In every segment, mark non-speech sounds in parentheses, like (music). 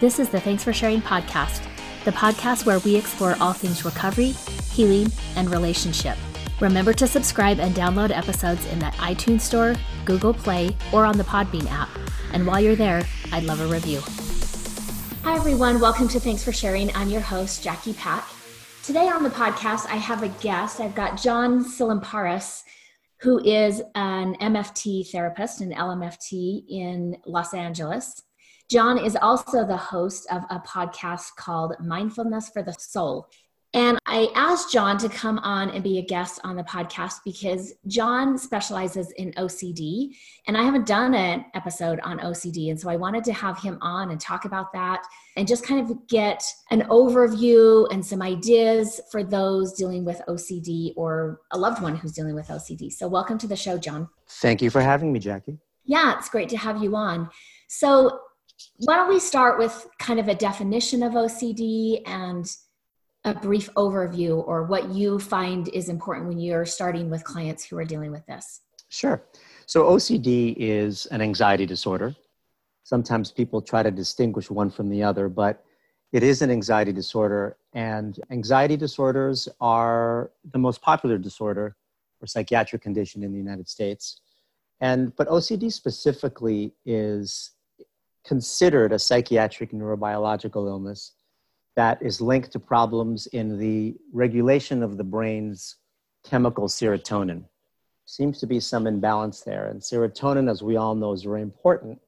This is the Thanks for Sharing podcast, the podcast where we explore all things recovery, healing, and relationship. Remember to subscribe and download episodes in the iTunes Store, Google Play, or on the Podbean app. And while you're there, I'd love a review. Hi, everyone. Welcome to Thanks for Sharing. I'm your host, Jackie Pack. Today on the podcast, I have a guest. I've got John Silimparis, who is an MFT therapist, an LMFT in Los Angeles. John is also the host of a podcast called Mindfulness for the Soul. And I asked John to come on and be a guest on the podcast because John specializes in OCD, and I haven't done an episode on OCD. And so I wanted to have him on and talk about that and just kind of get an overview and some ideas for those dealing with OCD or a loved one who's dealing with OCD. So, welcome to the show, John. Thank you for having me, Jackie. Yeah, it's great to have you on. So, why don't we start with kind of a definition of OCD and a brief overview or what you find is important when you're starting with clients who are dealing with this? Sure. So, OCD is an anxiety disorder. Sometimes people try to distinguish one from the other, but it is an anxiety disorder. And anxiety disorders are the most popular disorder or psychiatric condition in the United States. And, but OCD specifically is considered a psychiatric neurobiological illness that is linked to problems in the regulation of the brain's chemical serotonin. Seems to be some imbalance there. And serotonin, as we all know, is very important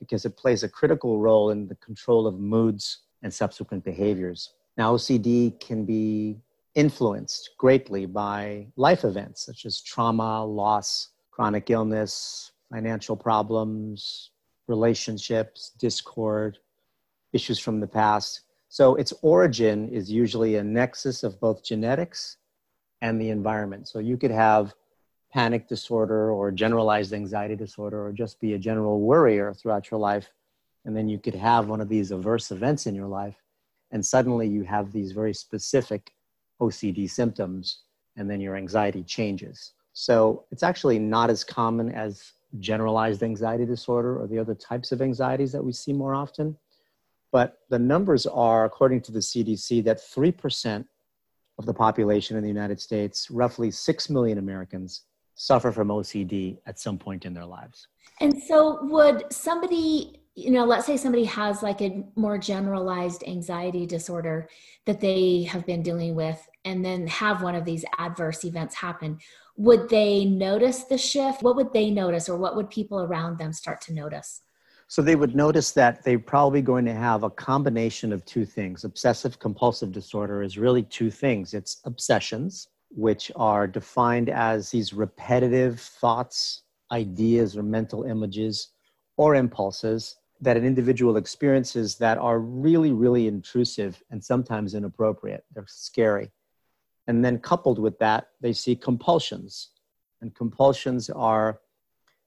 because it plays a critical role in the control of moods and subsequent behaviors. Now, OCD can be influenced greatly by life events such as trauma, loss, chronic illness, financial problems, relationships, discord, issues from the past. So its origin is usually a nexus of both genetics and the environment. So you could have panic disorder or generalized anxiety disorder or just be a general worrier throughout your life. And then you could have one of these adverse events in your life. And suddenly you have these very specific OCD symptoms, and then your anxiety changes. So it's actually not as common as generalized anxiety disorder or the other types of anxieties that we see more often. But the numbers are, according to the CDC, that 3% of the population in the United States, roughly 6 million Americans, suffer from OCD at some point in their lives. And so, would somebody, you know, let's say somebody has like a more generalized anxiety disorder that they have been dealing with, and then have one of these adverse events happen, would they notice the shift? What would they notice, or what would people around them start to notice? So they would notice that they're probably going to have a combination of two things. Obsessive compulsive disorder is really two things it's obsessions, which are defined as these repetitive thoughts, ideas, or mental images or impulses that an individual experiences that are really, really intrusive and sometimes inappropriate. They're scary. And then coupled with that, they see compulsions. And compulsions are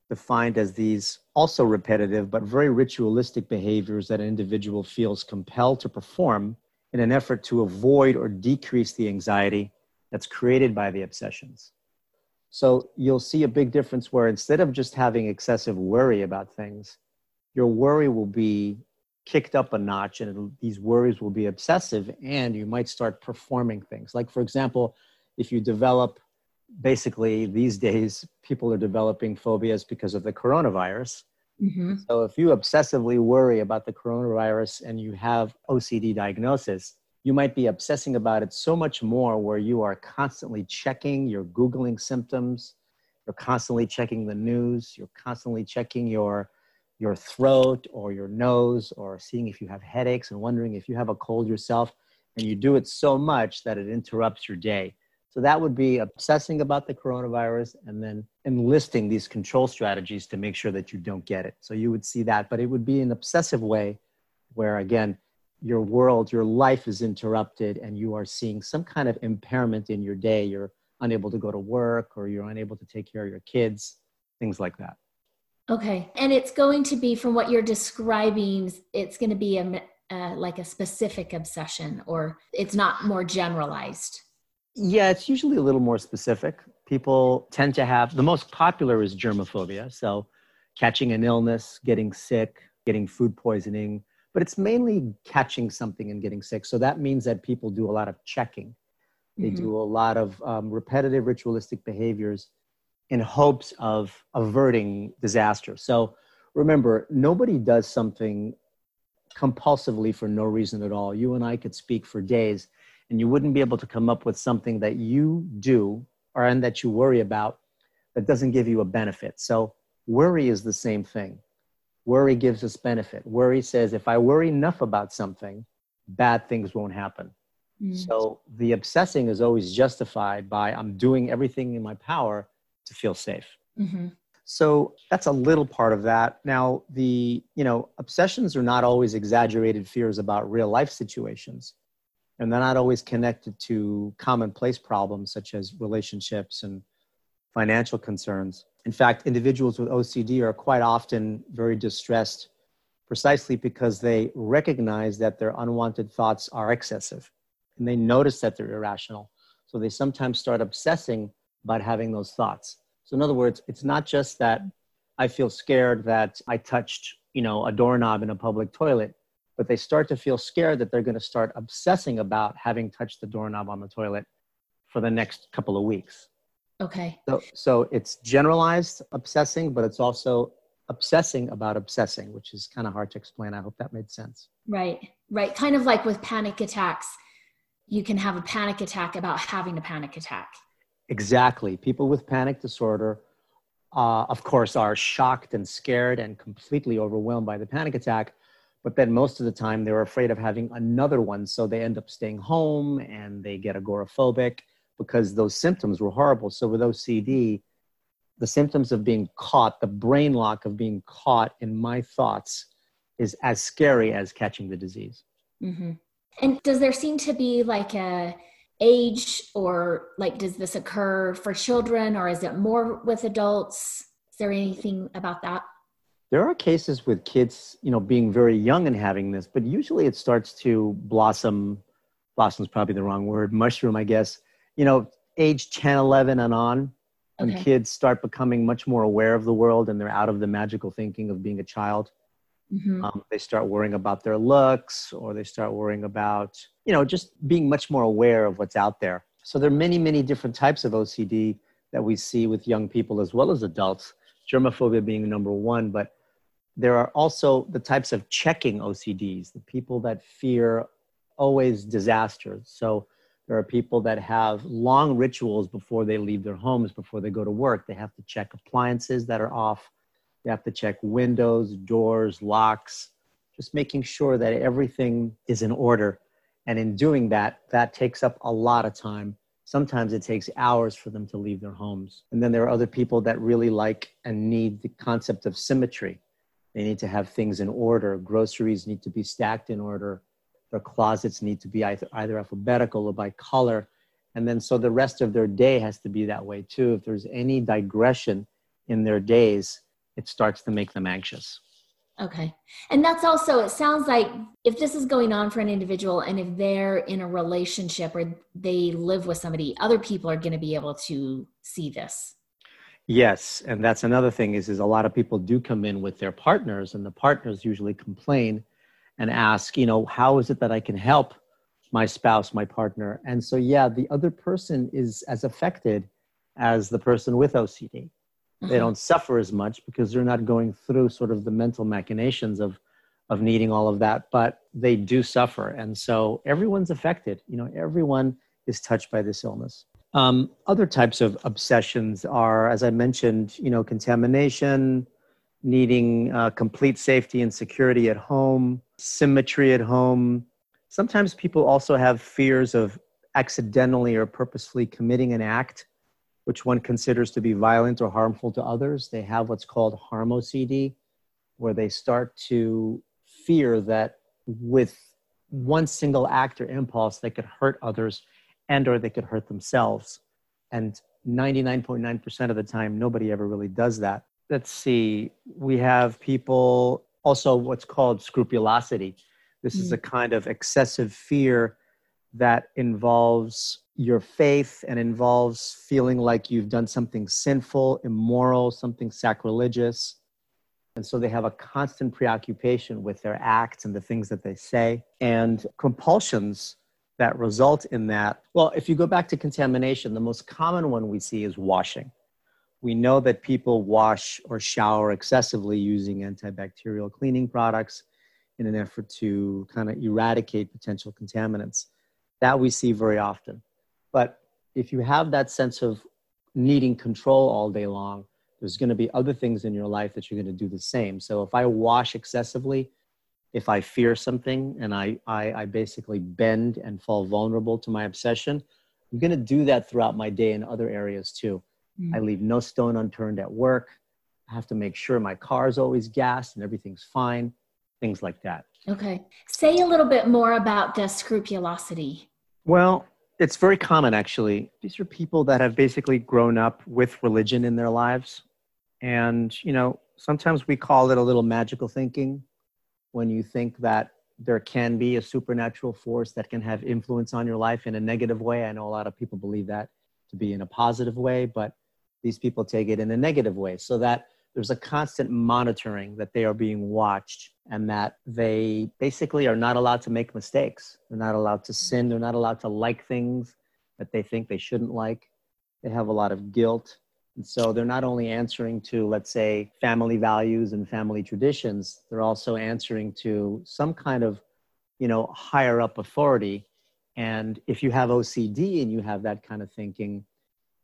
defined as these also repetitive but very ritualistic behaviors that an individual feels compelled to perform in an effort to avoid or decrease the anxiety that's created by the obsessions. So you'll see a big difference where instead of just having excessive worry about things, your worry will be kicked up a notch and these worries will be obsessive and you might start performing things. Like, for example, if you develop basically these days people are developing phobias because of the coronavirus. Mm-hmm. So if you obsessively worry about the coronavirus and you have OCD diagnosis, you might be obsessing about it so much more where you are constantly checking, you're Googling symptoms, you're constantly checking the news, you're constantly checking your your throat or your nose or seeing if you have headaches and wondering if you have a cold yourself and you do it so much that it interrupts your day so that would be obsessing about the coronavirus and then enlisting these control strategies to make sure that you don't get it. So you would see that, but it would be an obsessive way where, again, your world, your life is interrupted and you are seeing some kind of impairment in your day. You're unable to go to work or you're unable to take care of your kids, things like that. Okay. And it's going to be, from what you're describing, it's going to be a, uh, like a specific obsession or it's not more generalized. Yeah, it's usually a little more specific. People tend to have the most popular is germophobia. So, catching an illness, getting sick, getting food poisoning, but it's mainly catching something and getting sick. So that means that people do a lot of checking. They mm-hmm. do a lot of um, repetitive ritualistic behaviors in hopes of averting disaster. So remember, nobody does something compulsively for no reason at all. You and I could speak for days, and you wouldn't be able to come up with something that you do or and that you worry about that doesn't give you a benefit. So worry is the same thing. Worry gives us benefit. Worry says if I worry enough about something, bad things won't happen. Mm. So the obsessing is always justified by I'm doing everything in my power to feel safe. Mm-hmm. So that's a little part of that. Now, the, you know, obsessions are not always exaggerated fears about real life situations. And they're not always connected to commonplace problems such as relationships and financial concerns. In fact, individuals with OCD are quite often very distressed precisely because they recognize that their unwanted thoughts are excessive and they notice that they're irrational. So they sometimes start obsessing about having those thoughts. So in other words, it's not just that I feel scared that I touched, you know, a doorknob in a public toilet, but they start to feel scared that they're going to start obsessing about having touched the doorknob on the toilet for the next couple of weeks. Okay. So, so it's generalized obsessing, but it's also obsessing about obsessing, which is kind of hard to explain. I hope that made sense. Right, right. Kind of like with panic attacks, you can have a panic attack about having a panic attack. Exactly. People with panic disorder, uh, of course, are shocked and scared and completely overwhelmed by the panic attack. But then most of the time, they're afraid of having another one. So they end up staying home and they get agoraphobic because those symptoms were horrible. So with OCD, the symptoms of being caught, the brain lock of being caught in my thoughts, is as scary as catching the disease. Mm-hmm. And does there seem to be like a age or like does this occur for children or is it more with adults? Is there anything about that? There are cases with kids, you know, being very young and having this, but usually it starts to blossom. Blossom is probably the wrong word. Mushroom, I guess. You know, age 10, 11 and on, when okay. kids start becoming much more aware of the world and they're out of the magical thinking of being a child Mm-hmm. Um, they start worrying about their looks or they start worrying about, you know, just being much more aware of what's out there. So there are many, many different types of OCD that we see with young people as well as adults, germophobia being number one. But there are also the types of checking OCDs, the people that fear always disasters. So there are people that have long rituals before they leave their homes, before they go to work. They have to check appliances that are off you have to check windows, doors, locks, just making sure that everything is in order. And in doing that, that takes up a lot of time. Sometimes it takes hours for them to leave their homes. And then there are other people that really like and need the concept of symmetry. They need to have things in order. Groceries need to be stacked in order. Their closets need to be either, either alphabetical or by color. And then so the rest of their day has to be that way too. If there's any digression in their days, it starts to make them anxious. Okay. And that's also, it sounds like if this is going on for an individual and if they're in a relationship or they live with somebody, other people are going to be able to see this. Yes. And that's another thing is, is a lot of people do come in with their partners and the partners usually complain and ask, you know, how is it that I can help my spouse, my partner? And so, yeah, the other person is as affected as the person with OCD they mm-hmm. don't suffer as much because they're not going through sort of the mental machinations of of needing all of that but they do suffer. And so everyone's affected. You know everyone is touched by this illness. Um, other types of obsessions are as i mentioned you know contamination needing uh, complete safety and security at home symmetry at home. Sometimes people also have fears of accidentally or purposefully committing an act which one considers to be violent or harmful to others. They have what's called harm OCD, where they start to fear that with one single act or impulse, they could hurt others and or they could hurt themselves. And 99.9% of the time, nobody ever really does that. Let's see, we have people also what's called scrupulosity. This mm is a kind of excessive fear that involves your faith and involves feeling like you've done something sinful, immoral, something sacrilegious. And so they have a constant preoccupation with their acts and the things that they say. And compulsions that result in that. Well, if you go back to contamination, the most common one we see is washing. We know that people wash or shower excessively using antibacterial cleaning products in an effort to kind of eradicate potential contaminants. That we see very often. But if you have that sense of needing control all day long, there's going to be other things in your life that you're going to do the same. So if I wash excessively, if I fear something and I, I, I basically bend and fall vulnerable to my obsession, I'm going to do that throughout my day in other areas too. Mm. I leave no stone unturned at work. I have to make sure my car is always gassed and everything's fine, things like that. Okay. Say a little bit more about the scrupulosity. Well, it's very common actually. These are people that have basically grown up with religion in their lives. And, you know, sometimes we call it a little magical thinking when you think that there can be a supernatural force that can have influence on your life in a negative way. I know a lot of people believe that to be in a positive way, but these people take it in a negative way. So that there's a constant monitoring that they are being watched and that they basically are not allowed to make mistakes. They're not allowed to sin. They're not allowed to like things that they think they shouldn't like. They have a lot of guilt. And so they're not only answering to, let's say, family values and family traditions, they're also answering to some kind of, you know, higher up authority. And if you have OCD and you have that kind of thinking,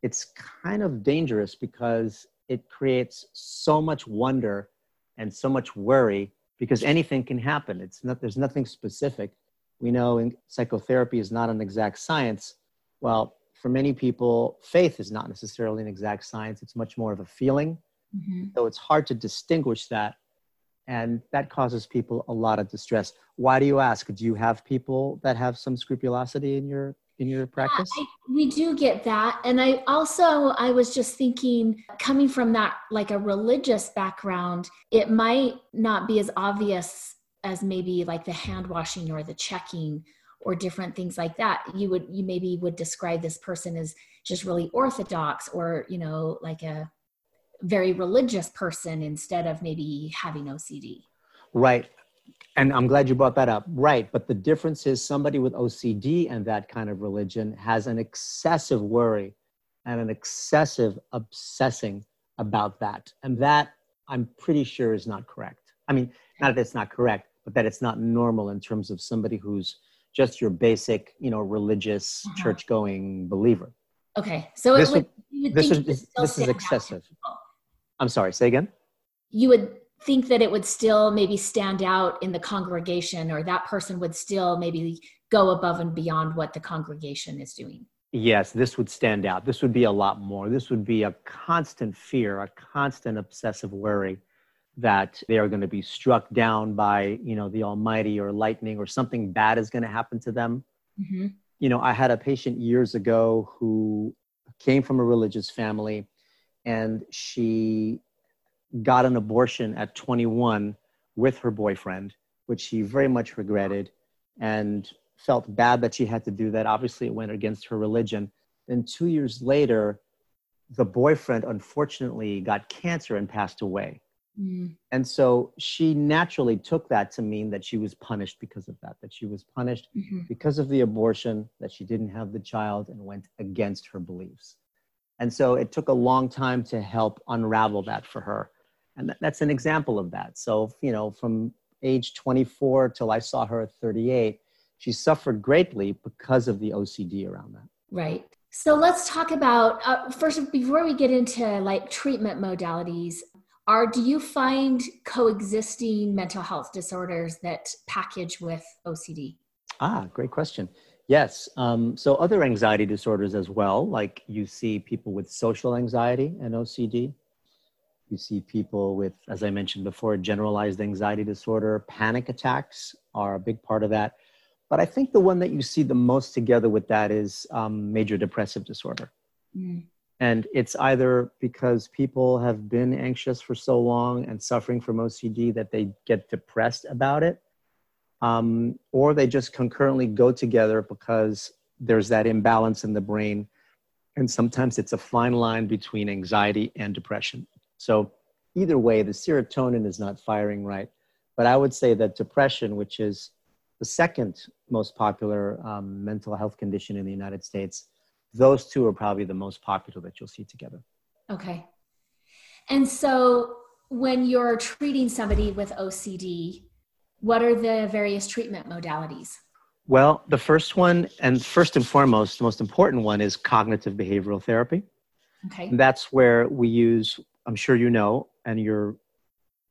it's kind of dangerous because it creates so much wonder and so much worry because anything can happen. It's not, there's nothing specific. We know in psychotherapy is not an exact science. Well, for many people, faith is not necessarily an exact science. It's much more of a feeling. Mm-hmm. So it's hard to distinguish that. And that causes people a lot of distress. Why do you ask? Do you have people that have some scrupulosity in your in your practice? I, we do get that. And I also I was just thinking coming from that like a religious background, it might not be as obvious as maybe like the hand washing or the checking or different things like that you would you maybe would describe this person as just really orthodox or you know like a very religious person instead of maybe having ocd right and i'm glad you brought that up right but the difference is somebody with ocd and that kind of religion has an excessive worry and an excessive obsessing about that and that i'm pretty sure is not correct i mean not that it's not correct but that it's not normal in terms of somebody who's just your basic, you know, religious uh-huh. church going believer. Okay. So this would, would this, is, this is excessive. I'm sorry, say again. You would think that it would still maybe stand out in the congregation or that person would still maybe go above and beyond what the congregation is doing. Yes, this would stand out. This would be a lot more. This would be a constant fear, a constant obsessive worry that they are going to be struck down by you know the almighty or lightning or something bad is going to happen to them mm-hmm. you know i had a patient years ago who came from a religious family and she got an abortion at 21 with her boyfriend which she very much regretted and felt bad that she had to do that obviously it went against her religion then two years later the boyfriend unfortunately got cancer and passed away Mm. And so she naturally took that to mean that she was punished because of that, that she was punished mm-hmm. because of the abortion, that she didn't have the child and went against her beliefs. And so it took a long time to help unravel that for her. And that's an example of that. So, you know, from age 24 till I saw her at 38, she suffered greatly because of the OCD around that. Right. So let's talk about uh, first before we get into like treatment modalities are do you find coexisting mental health disorders that package with ocd ah great question yes um, so other anxiety disorders as well like you see people with social anxiety and ocd you see people with as i mentioned before generalized anxiety disorder panic attacks are a big part of that but i think the one that you see the most together with that is um, major depressive disorder mm. And it's either because people have been anxious for so long and suffering from OCD that they get depressed about it, um, or they just concurrently go together because there's that imbalance in the brain. And sometimes it's a fine line between anxiety and depression. So either way, the serotonin is not firing right. But I would say that depression, which is the second most popular um, mental health condition in the United States, those two are probably the most popular that you'll see together. Okay. And so when you're treating somebody with OCD, what are the various treatment modalities? Well, the first one, and first and foremost, the most important one is cognitive behavioral therapy. Okay. And that's where we use, I'm sure you know, and your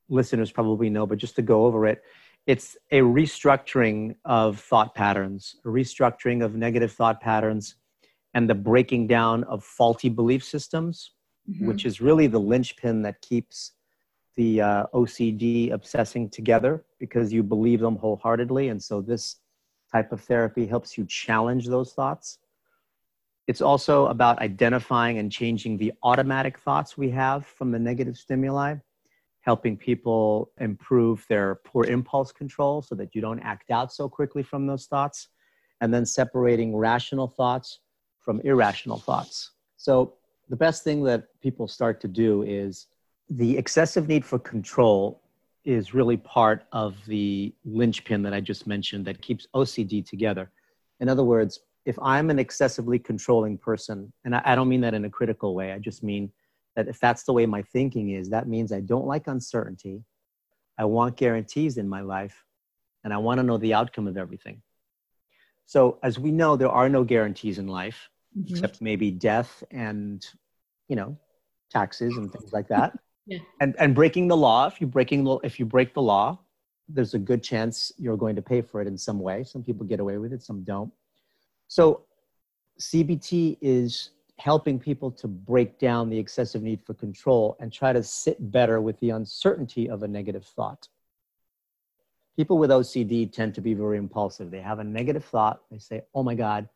listeners probably know, but just to go over it, it's a restructuring of thought patterns, a restructuring of negative thought patterns, and the breaking down of faulty belief systems, mm-hmm. which is really the linchpin that keeps the uh, OCD obsessing together because you believe them wholeheartedly. And so this type of therapy helps you challenge those thoughts. It's also about identifying and changing the automatic thoughts we have from the negative stimuli, helping people improve their poor impulse control so that you don't act out so quickly from those thoughts, and then separating rational thoughts from irrational thoughts. So, the best thing that people start to do is the excessive need for control is really part of the linchpin that I just mentioned that keeps OCD together. In other words, if I'm an excessively controlling person, and I, I, don't mean that in a critical way, I just mean that if that's the way my thinking is, that means I don't like uncertainty. I want guarantees in my life, and I want to know the outcome of everything. So, as we know, there are no guarantees in life, mm-hmm. except maybe death and, you know, taxes and things like that. (laughs) Yeah. And and breaking the law, if you breaking the if you break the law, there's a good chance you're going to pay for it in some way. Some people get away with it, some don't. So CBT is helping people to break down the excessive need for control and try to sit better with the uncertainty of a negative thought. People with OCD tend to be very impulsive. They have a negative thought, they say, "Oh my god,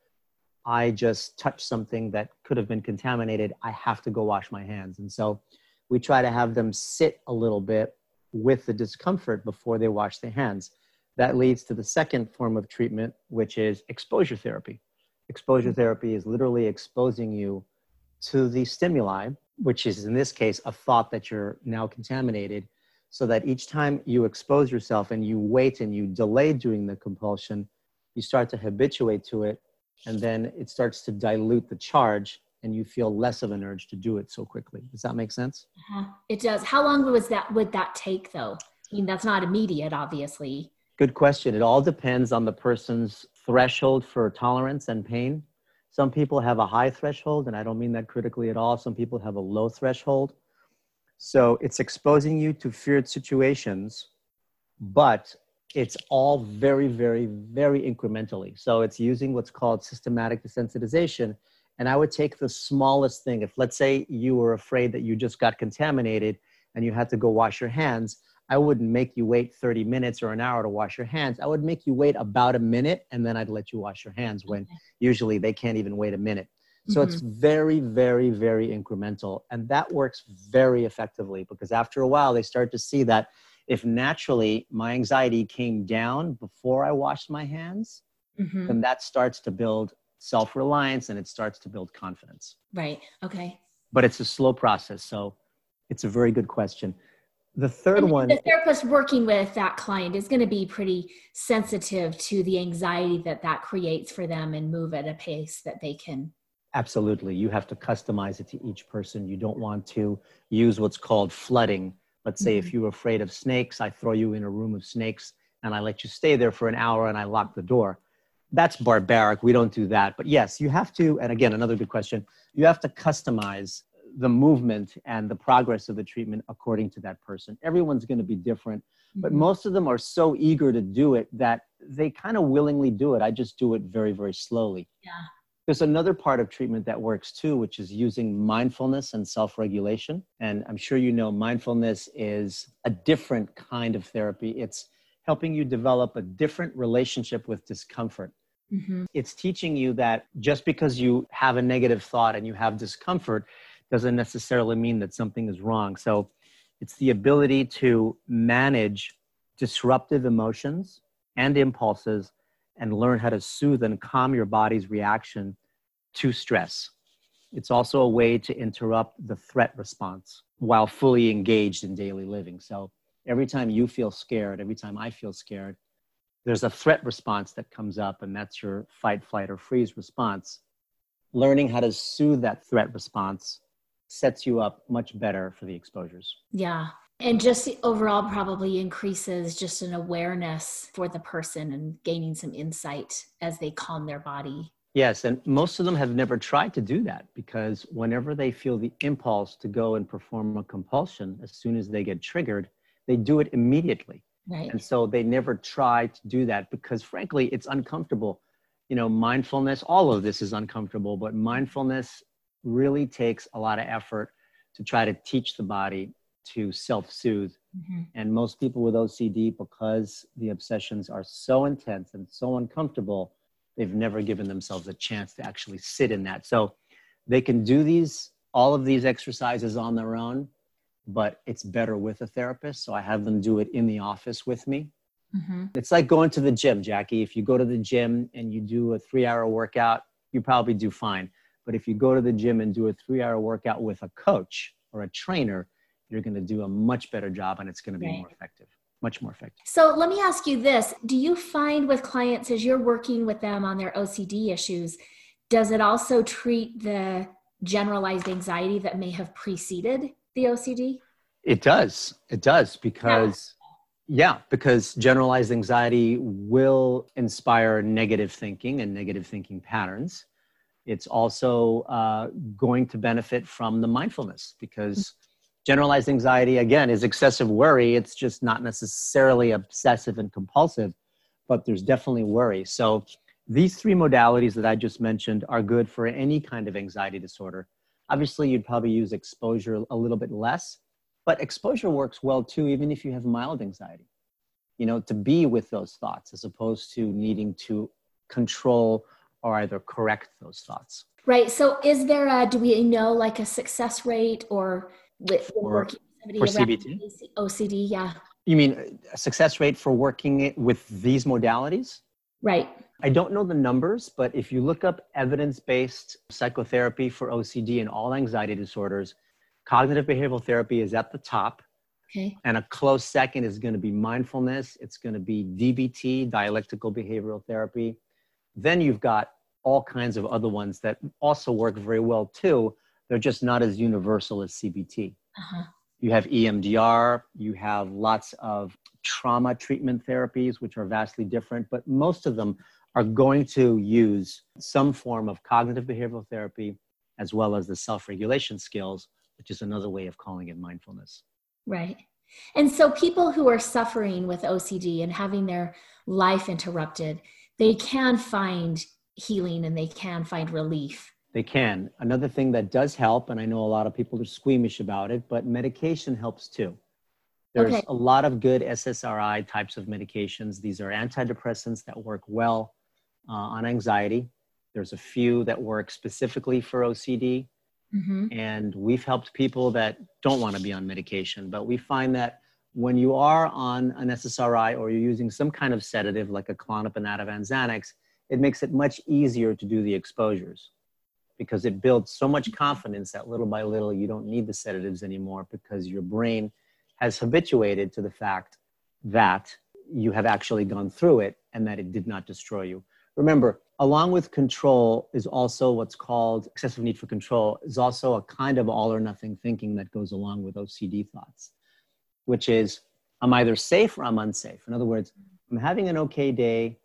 I just touched something that could have been contaminated. I have to go wash my hands." And so we try to have them sit a little bit with the discomfort before they wash their hands. That leads to the second form of treatment, which is exposure therapy. Exposure mm-hmm. therapy is literally exposing you to the stimuli, which is in this case a thought that you're now contaminated, so that each time you expose yourself and you wait and you delay doing the compulsion, you start to habituate to it, and then it starts to dilute the charge and you feel less of an urge to do it so quickly. Does that make sense? Uh-huh. It does. How long was that would that take though? I mean, that's not immediate, obviously. Good question. It all depends on the person's threshold for tolerance and pain. Some people have a high threshold, and I don't mean that critically at all. Some people have a low threshold. So it's exposing you to feared situations, but it's all very, very, very incrementally. So it's using what's called systematic desensitization and I would take the smallest thing. If, let's say, you were afraid that you just got contaminated and you had to go wash your hands, I wouldn't make you wait 30 minutes or an hour to wash your hands. I would make you wait about a minute and then I'd let you wash your hands when usually they can't even wait a minute. So mm-hmm. it's very, very, very incremental. And that works very effectively because after a while, they start to see that if naturally my anxiety came down before I washed my hands, mm-hmm. then that starts to build self reliance and it starts to build confidence. Right. Okay. But it's a slow process. So it's a very good question. The third one the therapist working with that client is going to be pretty sensitive to the anxiety that that creates for them and move at a pace that they can. Absolutely. You have to customize it to each person. You don't want to use what's called flooding. Let's say mm-hmm. if you're afraid of snakes, I throw you in a room of snakes and I let you stay there for an hour and I lock the door that's barbaric. We don't do that. But yes, you have to, and again, another good question, you have to customize the movement and the progress of the treatment according to that person. Everyone's going to be different, but mm-hmm. most of them are so eager to do it that they kind of willingly do it. I just do it very, very slowly. Yeah. There's another part of treatment that works too, which is using mindfulness and self regulation. And I'm sure you know mindfulness is a different kind of therapy. It's helping you develop a different relationship with discomfort. Mm-hmm. It's teaching you that just because you have a negative thought and you have discomfort doesn't necessarily mean that something is wrong. So it's the ability to manage disruptive emotions and impulses and learn how to soothe and calm your body's reaction to stress. It's also a way to interrupt the threat response. while fully engaged in daily living. So every time you feel scared, every time I feel scared, there's a threat response that comes up, and that's your fight, flight, or freeze response. Learning how to soothe that threat response sets you up much better for the exposures. Yeah. And just overall, probably increases just an awareness for the person and gaining some insight as they calm their body. Yes, and most of them have never tried to do that because whenever they feel the impulse to go and perform a compulsion, as soon as they get triggered, they do it immediately. Right. And so they never try to do that because, frankly, it's uncomfortable. You know, mindfulness, all of this is uncomfortable, but mindfulness really takes a lot of effort to try to teach the body to self soothe. Mm-hmm. And most people with OCD, because the obsessions are so intense and so uncomfortable, they've never given themselves a chance to actually sit in that. So they can do these, all of these exercises on their own, but it's better with a therapist. So I have them do it in the office with me. Mm-hmm. It's like going to the gym, Jackie. If you go to the gym and you do a three hour workout, you probably do fine. But if you go to the gym and do a three hour workout with a coach or a trainer, you're going to do a much better job and it's going to be right. more effective much more effective. So let me ask you this Do you find with clients as you're working with them on their OCD issues, does it also treat the generalized anxiety that may have preceded the OCD? It does. It does because, yeah, yeah because generalized anxiety will inspire negative thinking and negative thinking patterns. It's also uh, going to benefit from the mindfulness because generalized anxiety, again, is excessive worry. It's just not necessarily obsessive and compulsive, but there's definitely worry. So these three modalities that I just mentioned are good for any kind of anxiety disorder. Obviously, you'd probably use exposure a little bit less, but exposure works well too, even if you have mild anxiety. You know, to be with those thoughts as opposed to needing to control or either correct those thoughts. Right. So, is there a, do we know like a success rate or with, for, for CBT? OCD? Yeah. You mean a success rate for working with these modalities? Right. I don't know the numbers, but if you look up evidence based psychotherapy for OCD and all anxiety disorders, cognitive behavioral therapy is at the top. Okay. And a close second is going to be mindfulness, it's going to be DBT, dialectical behavioral therapy. Then you've got all kinds of other ones that also work very well too. They're just not as universal as CBT. Uh-huh. You have EMDR, you have lots of trauma treatment therapies, which are vastly different, but most of them are going to use some form of cognitive behavioral therapy as well as the self regulation skills, which is another way of calling it mindfulness. Right. And so people who are suffering with OCD and having their life interrupted, they can find healing and they can find relief. They can. Another thing that does help, and I know a lot of people are squeamish about it, but medication helps too. There's okay. a lot of good SSRI types of medications. These are antidepressants that work well uh, on anxiety. There's a few that work specifically for OCD. Mm-hmm. And we've helped people that don't want to be on medication. But we find that when you are on an SSRI or you're using some kind of sedative like a Klonopin, Ativan, Xanax, it makes it much easier to do the exposures because it builds so much confidence that little by little you don't need the sedatives anymore because your brain has habituated to the fact that you have actually gone through it and that it did not destroy you. Remember, along with control is also what's called excessive need for control, is also a kind of all or nothing thinking that goes along with OCD thoughts, which is I'm either safe or I'm unsafe. In other words, I'm having an okay day,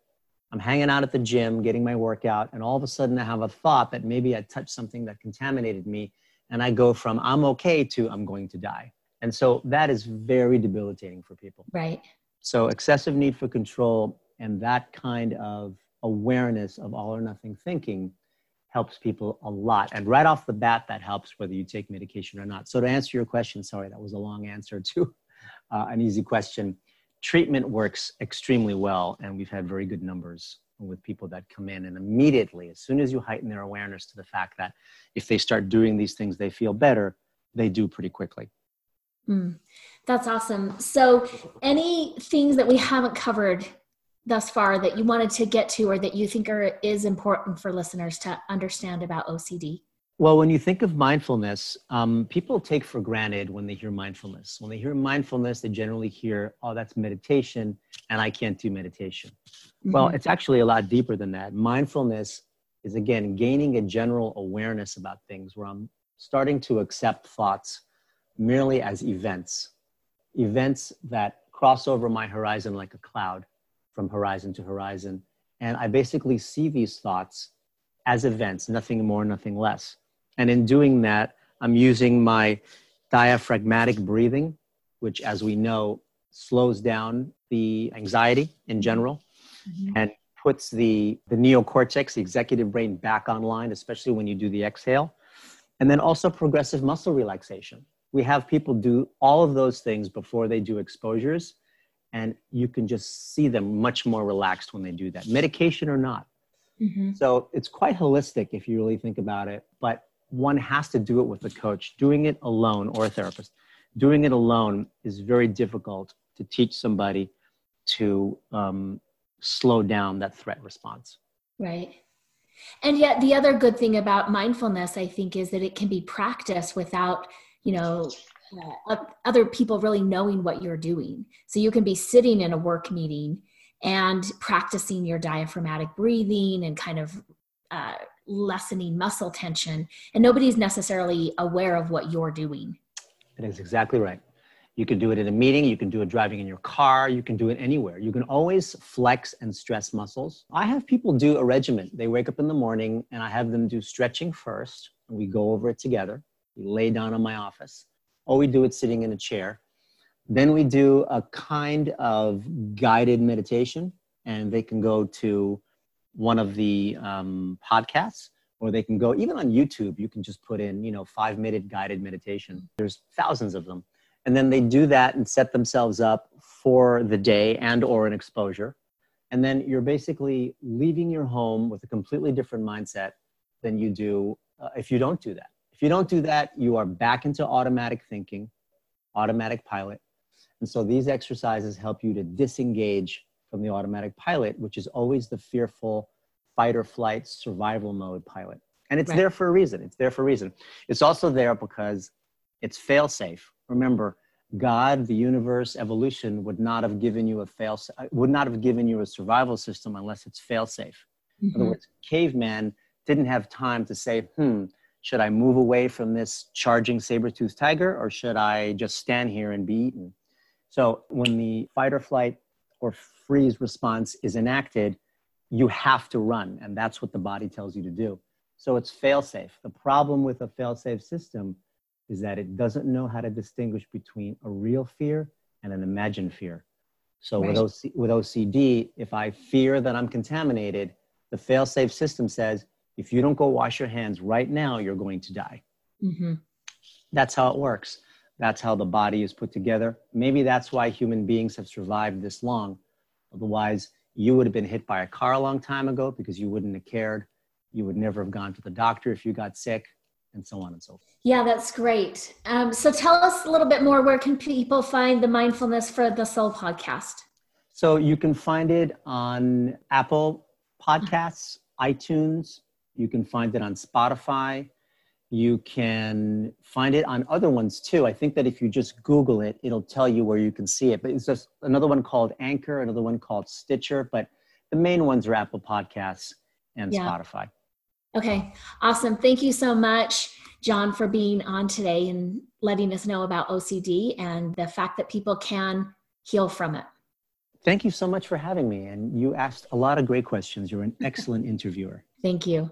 I'm hanging out at the gym, getting my workout, and all of a sudden I have a thought that maybe I touched something that contaminated me, and I go from I'm okay to I'm going to die. And so that is very debilitating for people. Right. So excessive need for control and that kind of awareness of all or nothing thinking helps people a lot. And right off the bat, that helps whether you take medication or not. So to answer your question, sorry, that was a long answer (laughs) to uh, an easy question. Treatment works extremely well, and we've had very good numbers with people that come in and immediately, as soon as you heighten their awareness to the fact that if they start doing these things, they feel better, they do pretty quickly. Mm, that's awesome. So, any things that we haven't covered thus far that you wanted to get to or that you think are is important for listeners to understand about OCD? Well, when you think of mindfulness, um, people take for granted when they hear mindfulness. When they hear mindfulness, they generally hear, oh, that's meditation, and I can't do meditation. Mm-hmm. Well, it's actually a lot deeper than that. Mindfulness is, again, gaining a general awareness about things where I'm starting to accept thoughts merely as events, events that cross over my horizon like a cloud from horizon to horizon. And I basically see these thoughts as events, nothing more, nothing less. And in doing that, I'm using my diaphragmatic breathing, which, as we know, slows down the anxiety in general mm-hmm. and puts the, the neocortex, the executive brain, back online, especially when you do the exhale. And then also progressive muscle relaxation. We have people do all of those things before they do exposures, and you can just see them much more relaxed when they do that, medication or not. Mm-hmm. So it's quite holistic if you really think about it. But one has to do it with a coach. Doing it alone or a therapist, doing it alone is very difficult to teach somebody to um, slow down that threat response. Right. And yet, the other good thing about mindfulness, I think, is that it can be practiced without, you know, uh, other people really knowing what you're doing. So you can be sitting in a work meeting and practicing your diaphragmatic breathing and kind of uh, lessening muscle tension and nobody's necessarily aware of what you're doing. That is exactly right. You can do it in a meeting you can do it driving in your car you can do it anywhere. You can always flex and stress muscles. I have people do a regimen. They wake up in the morning and i have them do stretching first we go over it together. We lay down in my office. Or we do it sitting in a chair. Then we do a kind of guided meditation and they can go to one of the um, podcasts or they can go even on youtube you can just put in you know five minute guided meditation. There's thousands of them. And then they do that and set themselves up for the day and or an exposure. And then you're basically leaving your home with a completely different mindset than you do uh, if you don't do that. If you don't do that you are back into automatic thinking automatic pilot. And so these exercises help you to disengage from the automatic pilot, which is always the fearful fight or flight survival mode pilot. And it's right. there for a reason. It's there for a reason. It's also there because it's fail safe. Remember, God, the universe, evolution would not have given you a fail would not have given you a survival system unless it's fail safe. Mm-hmm. In other mm-hmm. words, caveman didn't have time to say, "Hmm, should I move away from this charging saber-toothed tiger or should I just stand here and be eaten?" So, when the fight or flight or freeze response is enacted, you have to run. And that's what the body tells you to do. So it's fail safe. The problem with a fail safe system is that it doesn't know how to distinguish between a real fear and an imagined fear. So right. with, OC, with OCD, if I fear that I'm contaminated, the fail safe system says, if you don't go wash your hands right now, you're going to die. Mm-hmm. That's how it works. That's how the body is put together. Maybe that's why human beings have survived this long. Otherwise, you would have been hit by a car a long time ago because you wouldn't have cared. You would never have gone to the doctor if you got sick, and so on and so forth. Yeah, that's great. Um, so tell us a little bit more. Where can people find the Mindfulness for the Soul podcast? So you can find it on Apple Podcasts, iTunes. You can find it on Spotify. You can find it on other ones too. I think that if you just Google it, it'll tell you where you can see it. But it's just another one called Anchor, another one called Stitcher. But the main ones are Apple Podcasts and yeah. Spotify. Okay, awesome. Thank you so much, John, for being on today and letting us know about OCD and the fact that people can heal from it. Thank you so much for having me. And you asked a lot of great questions. You're an excellent (laughs) interviewer. Thank you.